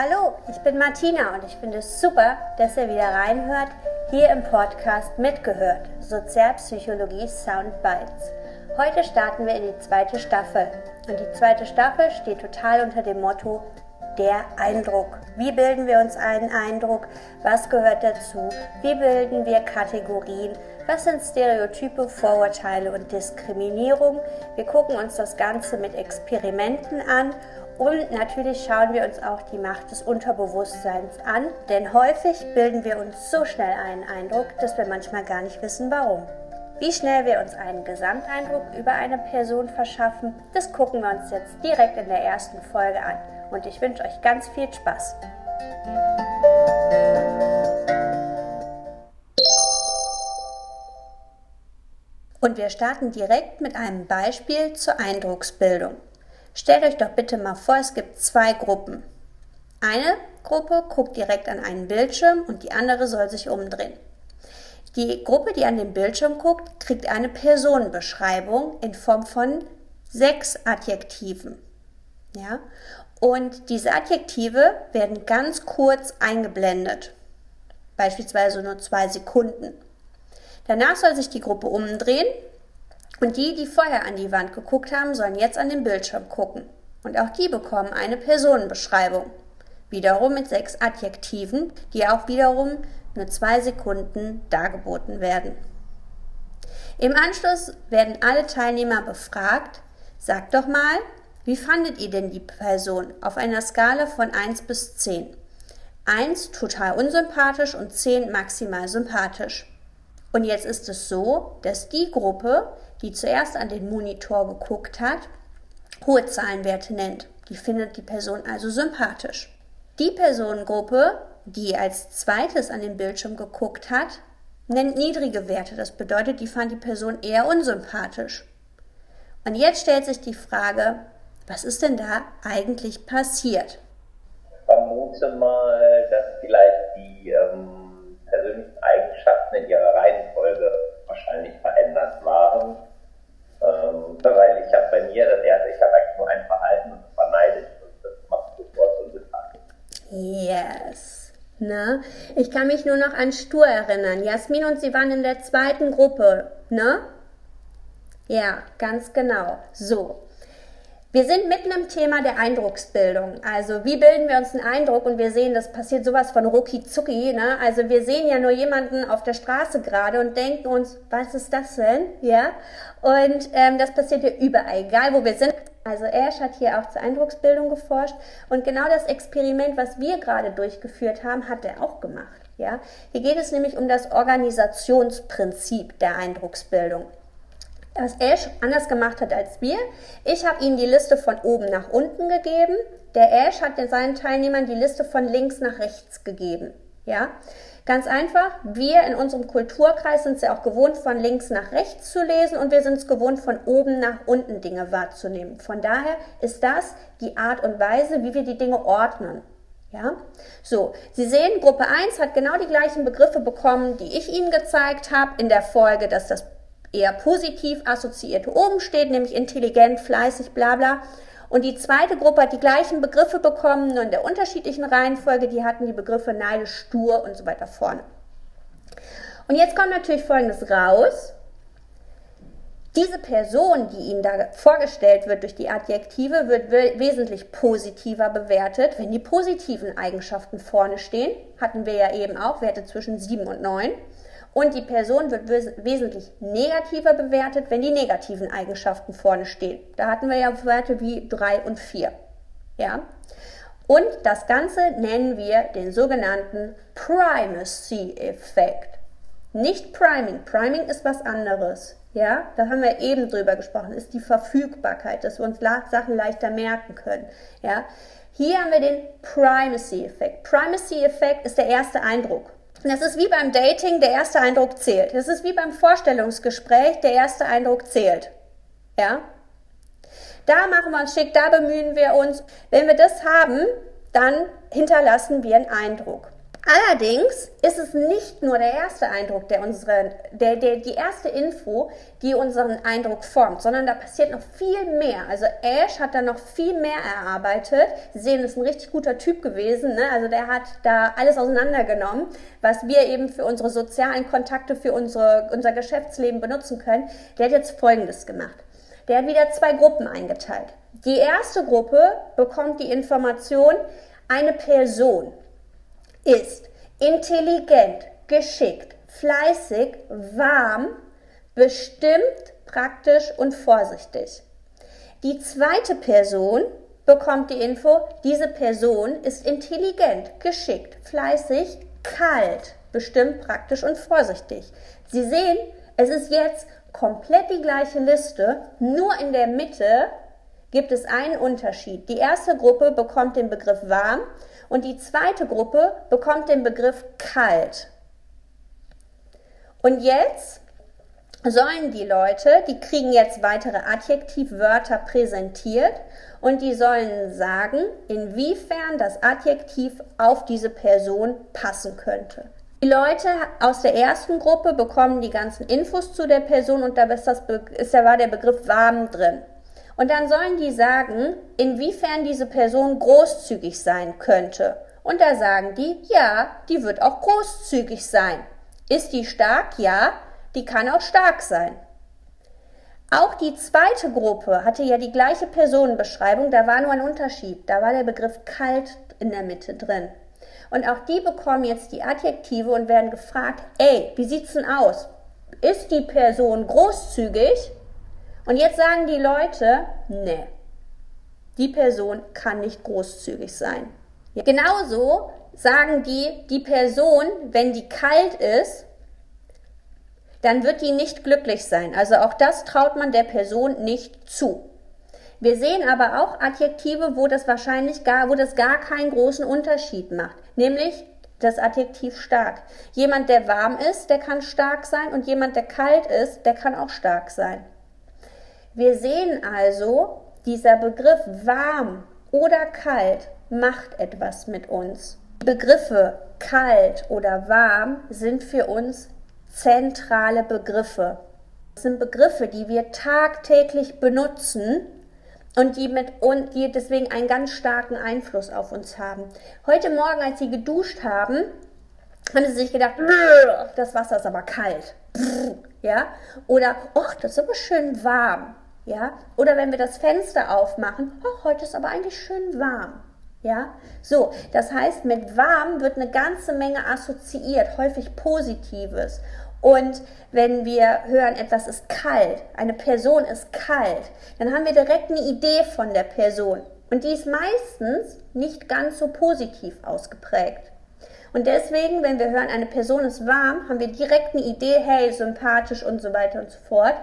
Hallo, ich bin Martina und ich finde es super, dass ihr wieder reinhört hier im Podcast Mitgehört, Sozialpsychologie Sound Bites. Heute starten wir in die zweite Staffel und die zweite Staffel steht total unter dem Motto der Eindruck. Wie bilden wir uns einen Eindruck? Was gehört dazu? Wie bilden wir Kategorien? Was sind Stereotype, Vorurteile und Diskriminierung? Wir gucken uns das Ganze mit Experimenten an und natürlich schauen wir uns auch die Macht des Unterbewusstseins an, denn häufig bilden wir uns so schnell einen Eindruck, dass wir manchmal gar nicht wissen warum. Wie schnell wir uns einen Gesamteindruck über eine Person verschaffen, das gucken wir uns jetzt direkt in der ersten Folge an. Und ich wünsche euch ganz viel Spaß. Und wir starten direkt mit einem Beispiel zur Eindrucksbildung. Stellt euch doch bitte mal vor, es gibt zwei Gruppen. Eine Gruppe guckt direkt an einen Bildschirm und die andere soll sich umdrehen. Die Gruppe, die an den Bildschirm guckt, kriegt eine Personenbeschreibung in Form von sechs Adjektiven. Ja? Und diese Adjektive werden ganz kurz eingeblendet, beispielsweise nur zwei Sekunden. Danach soll sich die Gruppe umdrehen und die, die vorher an die Wand geguckt haben, sollen jetzt an den Bildschirm gucken. Und auch die bekommen eine Personenbeschreibung. Wiederum mit sechs Adjektiven, die auch wiederum nur zwei Sekunden dargeboten werden. Im Anschluss werden alle Teilnehmer befragt. Sagt doch mal, wie fandet ihr denn die Person auf einer Skala von 1 bis 10? 1 total unsympathisch und 10 maximal sympathisch. Und jetzt ist es so, dass die Gruppe, die zuerst an den Monitor geguckt hat, hohe Zahlenwerte nennt. Die findet die Person also sympathisch. Die Personengruppe, die als zweites an den Bildschirm geguckt hat, nennt niedrige Werte. Das bedeutet, die fand die Person eher unsympathisch. Und jetzt stellt sich die Frage, was ist denn da eigentlich passiert? Ich vermute mal, dass vielleicht die ähm, persönlichen Eigenschaften in ihrer Reihenfolge wahrscheinlich verändert waren. Ähm, weil ich habe bei mir das erste, ich habe eigentlich nur ein Verhalten und das war neidisch und das macht sofort so sympathisch. Yes. Ne? Ich kann mich nur noch an Stur erinnern. Jasmin und sie waren in der zweiten Gruppe, ne? Ja, ganz genau. So. Wir sind mitten im Thema der Eindrucksbildung. Also wie bilden wir uns einen Eindruck und wir sehen, das passiert sowas von rucki zucki. Ne? Also wir sehen ja nur jemanden auf der Straße gerade und denken uns, was ist das denn? Ja. Und ähm, das passiert ja überall, egal wo wir sind. Also Ash hat hier auch zur Eindrucksbildung geforscht und genau das Experiment, was wir gerade durchgeführt haben, hat er auch gemacht. Ja. Hier geht es nämlich um das Organisationsprinzip der Eindrucksbildung was Ash anders gemacht hat als wir. Ich habe ihm die Liste von oben nach unten gegeben. Der Ash hat seinen Teilnehmern die Liste von links nach rechts gegeben. Ja, ganz einfach. Wir in unserem Kulturkreis sind es ja auch gewohnt, von links nach rechts zu lesen und wir sind es gewohnt, von oben nach unten Dinge wahrzunehmen. Von daher ist das die Art und Weise, wie wir die Dinge ordnen. Ja, so. Sie sehen, Gruppe 1 hat genau die gleichen Begriffe bekommen, die ich Ihnen gezeigt habe in der Folge, dass das eher positiv assoziiert oben steht, nämlich intelligent, fleißig, bla bla. Und die zweite Gruppe hat die gleichen Begriffe bekommen, nur in der unterschiedlichen Reihenfolge. Die hatten die Begriffe neidisch, stur und so weiter vorne. Und jetzt kommt natürlich Folgendes raus. Diese Person, die Ihnen da vorgestellt wird durch die Adjektive, wird wesentlich positiver bewertet, wenn die positiven Eigenschaften vorne stehen. Hatten wir ja eben auch Werte zwischen 7 und 9. Und die Person wird wes wesentlich negativer bewertet, wenn die negativen Eigenschaften vorne stehen. Da hatten wir ja Werte wie 3 und 4. Ja? Und das Ganze nennen wir den sogenannten Primacy-Effekt. Nicht Priming. Priming ist was anderes. Ja, da haben wir eben drüber gesprochen, ist die Verfügbarkeit, dass wir uns Sachen leichter merken können. Ja, hier haben wir den Primacy-Effekt. Primacy-Effekt ist der erste Eindruck. Das ist wie beim Dating, der erste Eindruck zählt. Das ist wie beim Vorstellungsgespräch, der erste Eindruck zählt. Ja? Da machen wir uns schick, da bemühen wir uns. Wenn wir das haben, dann hinterlassen wir einen Eindruck. Allerdings ist es nicht nur der erste Eindruck, der unsere, der, der, die erste Info, die unseren Eindruck formt, sondern da passiert noch viel mehr. Also Ash hat da noch viel mehr erarbeitet. Sie sehen, ist ein richtig guter Typ gewesen. Ne? Also der hat da alles auseinandergenommen, was wir eben für unsere sozialen Kontakte, für unsere, unser Geschäftsleben benutzen können. Der hat jetzt Folgendes gemacht. Der hat wieder zwei Gruppen eingeteilt. Die erste Gruppe bekommt die Information, eine Person ist intelligent, geschickt, fleißig, warm, bestimmt, praktisch und vorsichtig. Die zweite Person bekommt die Info, diese Person ist intelligent, geschickt, fleißig, kalt, bestimmt, praktisch und vorsichtig. Sie sehen, es ist jetzt komplett die gleiche Liste, nur in der Mitte gibt es einen Unterschied. Die erste Gruppe bekommt den Begriff warm und die zweite Gruppe bekommt den Begriff kalt. Und jetzt sollen die Leute, die kriegen jetzt weitere Adjektivwörter präsentiert und die sollen sagen, inwiefern das Adjektiv auf diese Person passen könnte. Die Leute aus der ersten Gruppe bekommen die ganzen Infos zu der Person und da ist, das, ist, war der Begriff warm drin. Und dann sollen die sagen, inwiefern diese Person großzügig sein könnte. Und da sagen die, ja, die wird auch großzügig sein. Ist die stark? Ja, die kann auch stark sein. Auch die zweite Gruppe hatte ja die gleiche Personenbeschreibung, da war nur ein Unterschied. Da war der Begriff kalt in der Mitte drin. Und auch die bekommen jetzt die Adjektive und werden gefragt, ey, wie sieht's denn aus? Ist die Person großzügig? Und jetzt sagen die Leute, nee, die Person kann nicht großzügig sein. Ja. Genauso sagen die, die Person, wenn die kalt ist, dann wird die nicht glücklich sein. Also auch das traut man der Person nicht zu. Wir sehen aber auch Adjektive, wo das wahrscheinlich gar, wo das gar keinen großen Unterschied macht. Nämlich das Adjektiv stark. Jemand, der warm ist, der kann stark sein und jemand, der kalt ist, der kann auch stark sein. Wir sehen also, dieser Begriff warm oder kalt macht etwas mit uns. Die Begriffe kalt oder warm sind für uns zentrale Begriffe. Das sind Begriffe, die wir tagtäglich benutzen und die, mit, und die deswegen einen ganz starken Einfluss auf uns haben. Heute Morgen, als Sie geduscht haben, haben Sie sich gedacht, das Wasser ist aber kalt. Ja? Oder, ach, das ist aber schön warm. Ja? Oder wenn wir das Fenster aufmachen, oh, heute ist aber eigentlich schön warm. Ja? So, das heißt, mit warm wird eine ganze Menge assoziiert, häufig Positives. Und wenn wir hören, etwas ist kalt, eine Person ist kalt, dann haben wir direkt eine Idee von der Person. Und die ist meistens nicht ganz so positiv ausgeprägt. Und deswegen, wenn wir hören, eine Person ist warm, haben wir direkt eine Idee, hey, sympathisch und so weiter und so fort.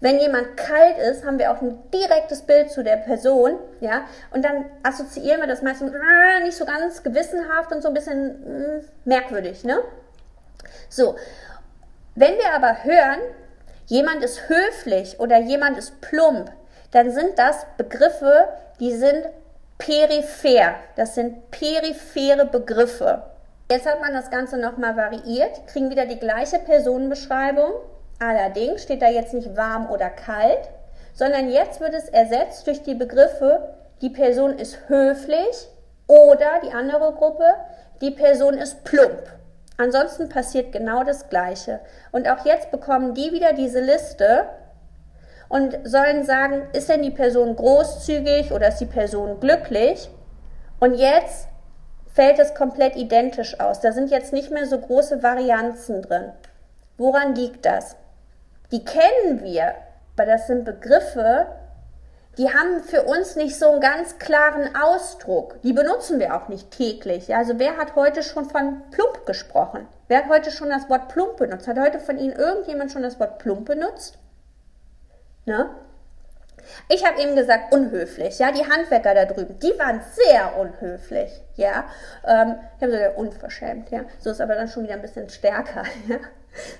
Wenn jemand kalt ist, haben wir auch ein direktes Bild zu der Person, ja, und dann assoziieren wir das meistens äh, nicht so ganz gewissenhaft und so ein bisschen mh, mm, merkwürdig, ne? So. Wenn wir aber hören, jemand ist höflich oder jemand ist plump, dann sind das Begriffe, die sind peripher. Das sind periphere Begriffe. Jetzt hat man das Ganze nochmal variiert, kriegen wieder die gleiche Personenbeschreibung, Allerdings steht da jetzt nicht warm oder kalt, sondern jetzt wird es ersetzt durch die Begriffe, die Person ist höflich oder die andere Gruppe, die Person ist plump. Ansonsten passiert genau das Gleiche. Und auch jetzt bekommen die wieder diese Liste und sollen sagen, ist denn die Person großzügig oder ist die Person glücklich? Und jetzt fällt es komplett identisch aus. Da sind jetzt nicht mehr so große Varianzen drin. Woran liegt das? die kennen wir, aber das sind Begriffe, die haben für uns nicht so einen ganz klaren Ausdruck. Die benutzen wir auch nicht täglich. Also wer hat heute schon von plump gesprochen? Wer hat heute schon das Wort plump benutzt? Hat heute von Ihnen irgendjemand schon das Wort plump benutzt? Ne? Ich habe eben gesagt, unhöflich. Ja, die Handwerker da drüben, die waren sehr unhöflich. Ja, ähm, ich habe sogar unverschämt. Ja, so ist aber dann schon wieder ein bisschen stärker. Ja?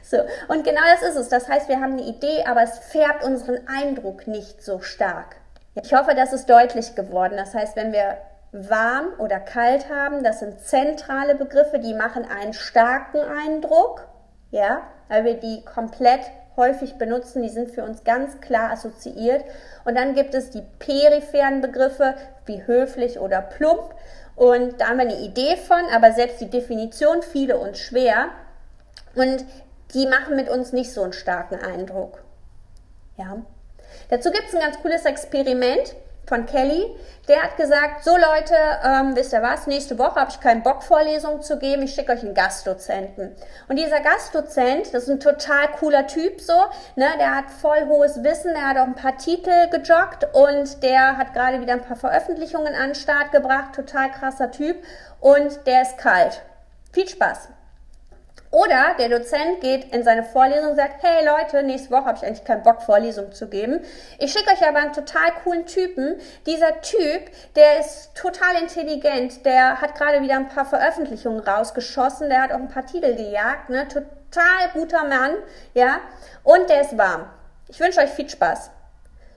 So, und genau das ist es. Das heißt, wir haben eine Idee, aber es färbt unseren Eindruck nicht so stark. Ich hoffe, das ist deutlich geworden. Das heißt, wenn wir warm oder kalt haben. Das sind zentrale Begriffe, die machen einen starken Eindruck, ja, weil wir die komplett häufig benutzen, die sind für uns ganz klar assoziiert. Und dann gibt es die peripheren Begriffe wie höflich oder plump. Und da haben wir eine Idee von, aber selbst die Definition viele und schwer. Und die machen mit uns nicht so einen starken Eindruck. Ja. Dazu gibt es ein ganz cooles Experiment von Kelly. Der hat gesagt, so Leute, ähm, wisst ihr was, nächste Woche habe ich keinen Bock, Vorlesungen zu geben, ich schicke euch einen Gastdozenten. Und dieser Gastdozent, das ist ein total cooler Typ so, ne, der hat voll hohes Wissen, der hat auch ein paar Titel gejoggt und der hat gerade wieder ein paar Veröffentlichungen an den Start gebracht, total krasser Typ und der ist kalt. Viel Spaß. Oder der Dozent geht in seine Vorlesung und sagt, hey Leute, nächste Woche habe ich eigentlich keinen Bock, Vorlesung zu geben. Ich schicke euch aber einen total coolen Typen. Dieser Typ, der ist total intelligent, der hat gerade wieder ein paar Veröffentlichungen rausgeschossen, der hat auch ein paar Titel gejagt, ne? total guter Mann, ja, und der ist warm. Ich wünsche euch viel Spaß.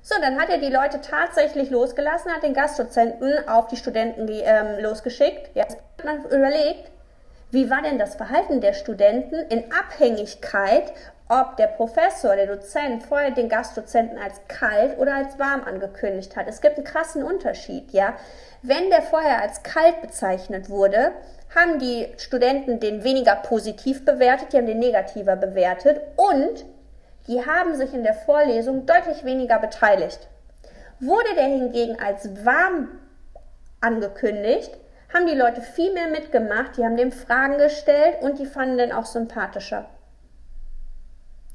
So, dann hat er die Leute tatsächlich losgelassen, hat den Gastdozenten auf die Studenten ähm, losgeschickt. Ja, man überlegt, wie war denn das Verhalten der Studenten in Abhängigkeit, ob der Professor, der Dozent vorher den Gastdozenten als kalt oder als warm angekündigt hat? Es gibt einen krassen Unterschied, ja. Wenn der vorher als kalt bezeichnet wurde, haben die Studenten den weniger positiv bewertet, die haben den negativer bewertet und die haben sich in der Vorlesung deutlich weniger beteiligt. Wurde der hingegen als warm angekündigt, haben die Leute viel mehr mitgemacht, die haben dem Fragen gestellt und die fanden den auch sympathischer.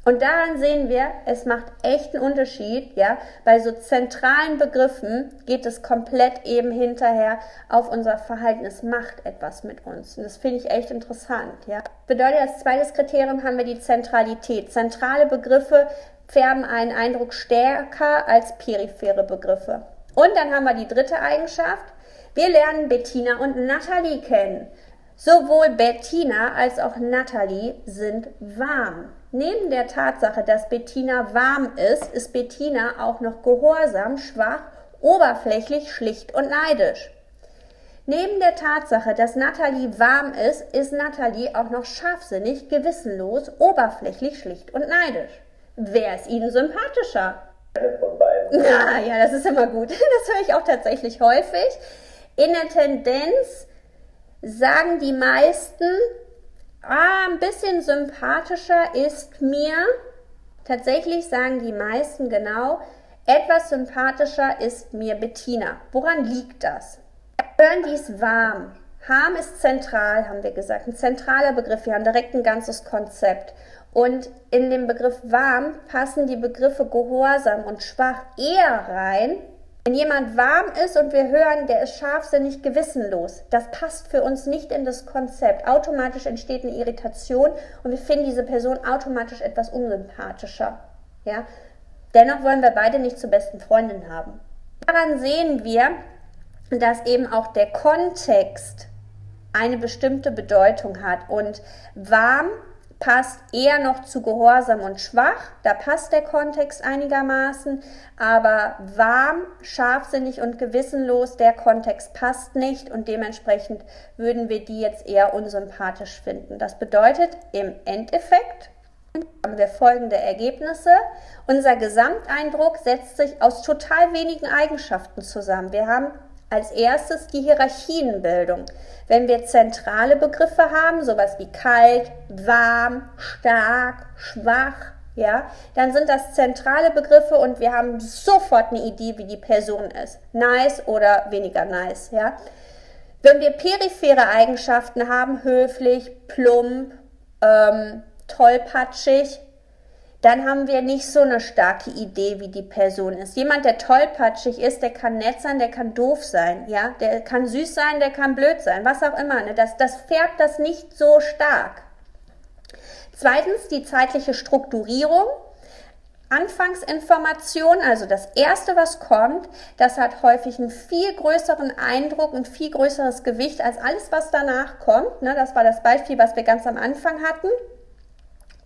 Und daran sehen wir, es macht echt einen Unterschied, ja. Bei so zentralen Begriffen geht es komplett eben hinterher auf unser Verhalten. Es macht etwas mit uns. Und das finde ich echt interessant, ja. Bedeutet, als zweites Kriterium haben wir die Zentralität. Zentrale Begriffe färben einen Eindruck stärker als periphere Begriffe. Und dann haben wir die dritte Eigenschaft. Wir lernen Bettina und Natalie kennen. Sowohl Bettina als auch Natalie sind warm. Neben der Tatsache, dass Bettina warm ist, ist Bettina auch noch gehorsam, schwach, oberflächlich, schlicht und neidisch. Neben der Tatsache, dass Natalie warm ist, ist Natalie auch noch scharfsinnig, gewissenlos, oberflächlich, schlicht und neidisch. Wer ist Ihnen sympathischer? Von beiden. Ja, ja, das ist immer gut. Das höre ich auch tatsächlich häufig. In der Tendenz sagen die meisten, ah, ein bisschen sympathischer ist mir, tatsächlich sagen die meisten genau, etwas sympathischer ist mir Bettina. Woran liegt das? Hören die ist warm. Harm ist zentral, haben wir gesagt, ein zentraler Begriff. Wir haben direkt ein ganzes Konzept. Und in den Begriff warm passen die Begriffe gehorsam und schwach eher rein wenn jemand warm ist und wir hören, der ist scharfsinnig gewissenlos, das passt für uns nicht in das Konzept. Automatisch entsteht eine Irritation und wir finden diese Person automatisch etwas unsympathischer. Ja? Dennoch wollen wir beide nicht zur besten Freundin haben. Daran sehen wir, dass eben auch der Kontext eine bestimmte Bedeutung hat und warm passt eher noch zu gehorsam und schwach. Da passt der Kontext einigermaßen. Aber warm, scharfsinnig und gewissenlos, der Kontext passt nicht und dementsprechend würden wir die jetzt eher unsympathisch finden. Das bedeutet im Endeffekt, haben wir folgende Ergebnisse. Unser Gesamteindruck setzt sich aus total wenigen Eigenschaften zusammen. Wir haben als erstes die Hierarchienbildung. Wenn wir zentrale Begriffe haben, sowas wie kalt, warm, stark, schwach, ja, dann sind das zentrale Begriffe und wir haben sofort eine Idee, wie die Person ist. Nice oder weniger nice, ja. Wenn wir periphere Eigenschaften haben, höflich, plump, ähm, tollpatschig, dann haben wir nicht so eine starke Idee, wie die Person ist. Jemand, der tollpatschig ist, der kann nett sein, der kann doof sein, ja, der kann süß sein, der kann blöd sein, was auch immer. Ne? Das, das färbt das nicht so stark. Zweitens die zeitliche Strukturierung. Anfangsinformation, also das erste, was kommt, das hat häufig einen viel größeren Eindruck, ein viel größeres Gewicht als alles, was danach kommt. Ne? Das war das Beispiel, was wir ganz am Anfang hatten.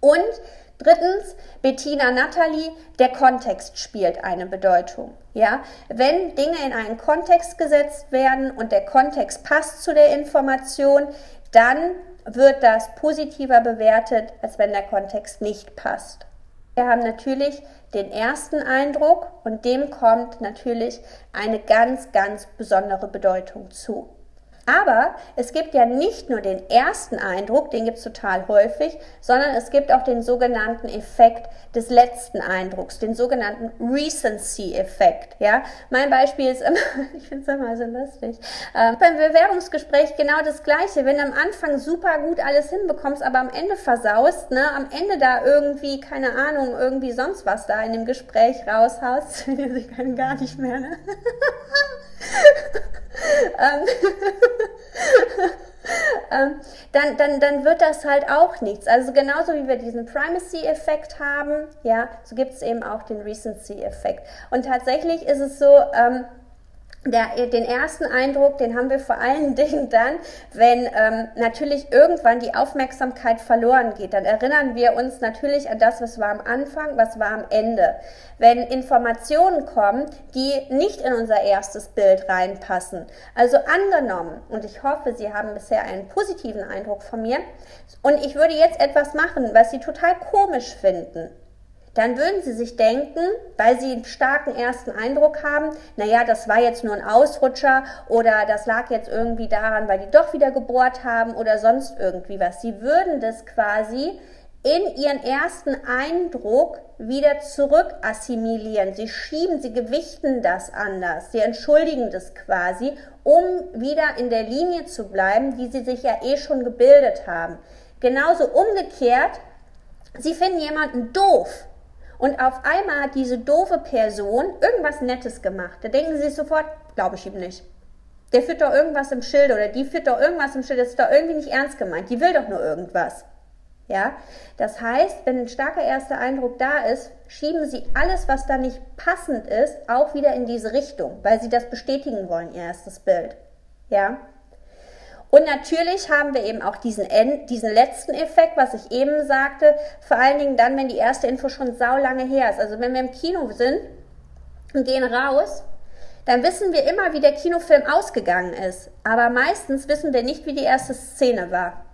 Und Drittens, Bettina Natalie, der Kontext spielt eine Bedeutung. Ja, wenn Dinge in einen Kontext gesetzt werden und der Kontext passt zu der Information, dann wird das positiver bewertet, als wenn der Kontext nicht passt. Wir haben natürlich den ersten Eindruck und dem kommt natürlich eine ganz, ganz besondere Bedeutung zu. Aber es gibt ja nicht nur den ersten Eindruck, den gibt es total häufig, sondern es gibt auch den sogenannten Effekt des letzten Eindrucks, den sogenannten Recency-Effekt. Ja? Mein Beispiel ist immer, ich finde es immer so lustig, äh, beim Bewerbungsgespräch genau das Gleiche. Wenn du am Anfang super gut alles hinbekommst, aber am Ende versaust, ne? am Ende da irgendwie, keine Ahnung, irgendwie sonst was da in dem Gespräch raushaust, ich kann gar nicht mehr. Ne? Ähm, ähm, dann, dann, dann wird das halt auch nichts. Also genauso wie wir diesen Primacy-Effekt haben, ja, so gibt es eben auch den Recency-Effekt. Und tatsächlich ist es so, ähm, der, den ersten Eindruck, den haben wir vor allen Dingen dann, wenn ähm, natürlich irgendwann die Aufmerksamkeit verloren geht. Dann erinnern wir uns natürlich an das, was war am Anfang, was war am Ende. Wenn Informationen kommen, die nicht in unser erstes Bild reinpassen. Also angenommen, und ich hoffe, Sie haben bisher einen positiven Eindruck von mir, und ich würde jetzt etwas machen, was Sie total komisch finden dann würden sie sich denken, weil sie einen starken ersten Eindruck haben, naja, das war jetzt nur ein Ausrutscher oder das lag jetzt irgendwie daran, weil die doch wieder gebohrt haben oder sonst irgendwie was. Sie würden das quasi in ihren ersten Eindruck wieder zurück assimilieren. Sie schieben, sie gewichten das anders. Sie entschuldigen das quasi, um wieder in der Linie zu bleiben, die sie sich ja eh schon gebildet haben. Genauso umgekehrt, sie finden jemanden doof und auf einmal hat diese doofe Person irgendwas Nettes gemacht. Da denken sie sich sofort, glaube ich ihm nicht. Der führt doch irgendwas im Schild oder die führt doch irgendwas im Schild. Das ist doch irgendwie nicht ernst gemeint. Die will doch nur irgendwas. Ja, das heißt, wenn ein starker erster Eindruck da ist, schieben Sie alles, was da nicht passend ist, auch wieder in diese Richtung, weil Sie das bestätigen wollen, Ihr erstes Bild. Ja, und natürlich haben wir eben auch diesen, diesen letzten Effekt, was ich eben sagte, vor allen Dingen dann, wenn die erste Info schon sau lange her ist. Also wenn wir im Kino sind und gehen raus, dann wissen wir immer, wie der Kinofilm ausgegangen ist. Aber meistens wissen wir nicht, wie die erste Szene war.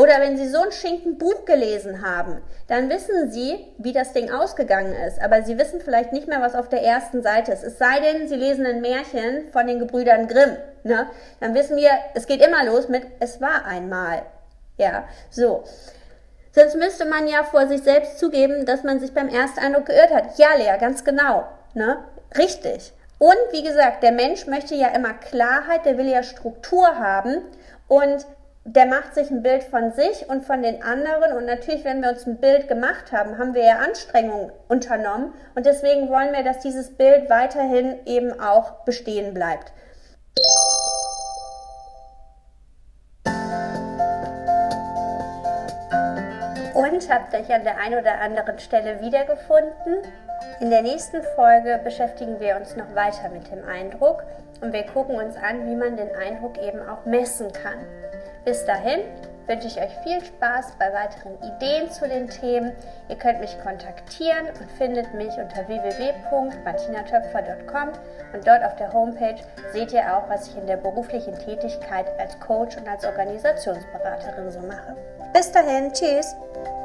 Oder wenn Sie so ein Schinken Buch gelesen haben, dann wissen Sie, wie das Ding ausgegangen ist. Aber Sie wissen vielleicht nicht mehr, was auf der ersten Seite ist. Es sei denn, Sie lesen ein Märchen von den Gebrüdern Grimm. Ne? Dann wissen wir, es geht immer los mit Es war einmal. Ja, so. Sonst müsste man ja vor sich selbst zugeben, dass man sich beim Ersteindruck geirrt hat. Ja, Lea, ganz genau. Ne? Richtig. Und wie gesagt, der Mensch möchte ja immer Klarheit, der will ja Struktur haben. Und der macht sich ein Bild von sich und von den anderen. Und natürlich, wenn wir uns ein Bild gemacht haben, haben wir ja Anstrengungen unternommen. Und deswegen wollen wir, dass dieses Bild weiterhin eben auch bestehen bleibt. Und habt euch an der einen oder anderen Stelle wiedergefunden? In der nächsten Folge beschäftigen wir uns noch weiter mit dem Eindruck und wir gucken uns an, wie man den Eindruck eben auch messen kann. Bis dahin wünsche ich euch viel Spaß bei weiteren Ideen zu den Themen. Ihr könnt mich kontaktieren und findet mich unter www.martinatöpfer.com und dort auf der Homepage seht ihr auch, was ich in der beruflichen Tätigkeit als Coach und als Organisationsberaterin so mache. Bis dahin, tschüss!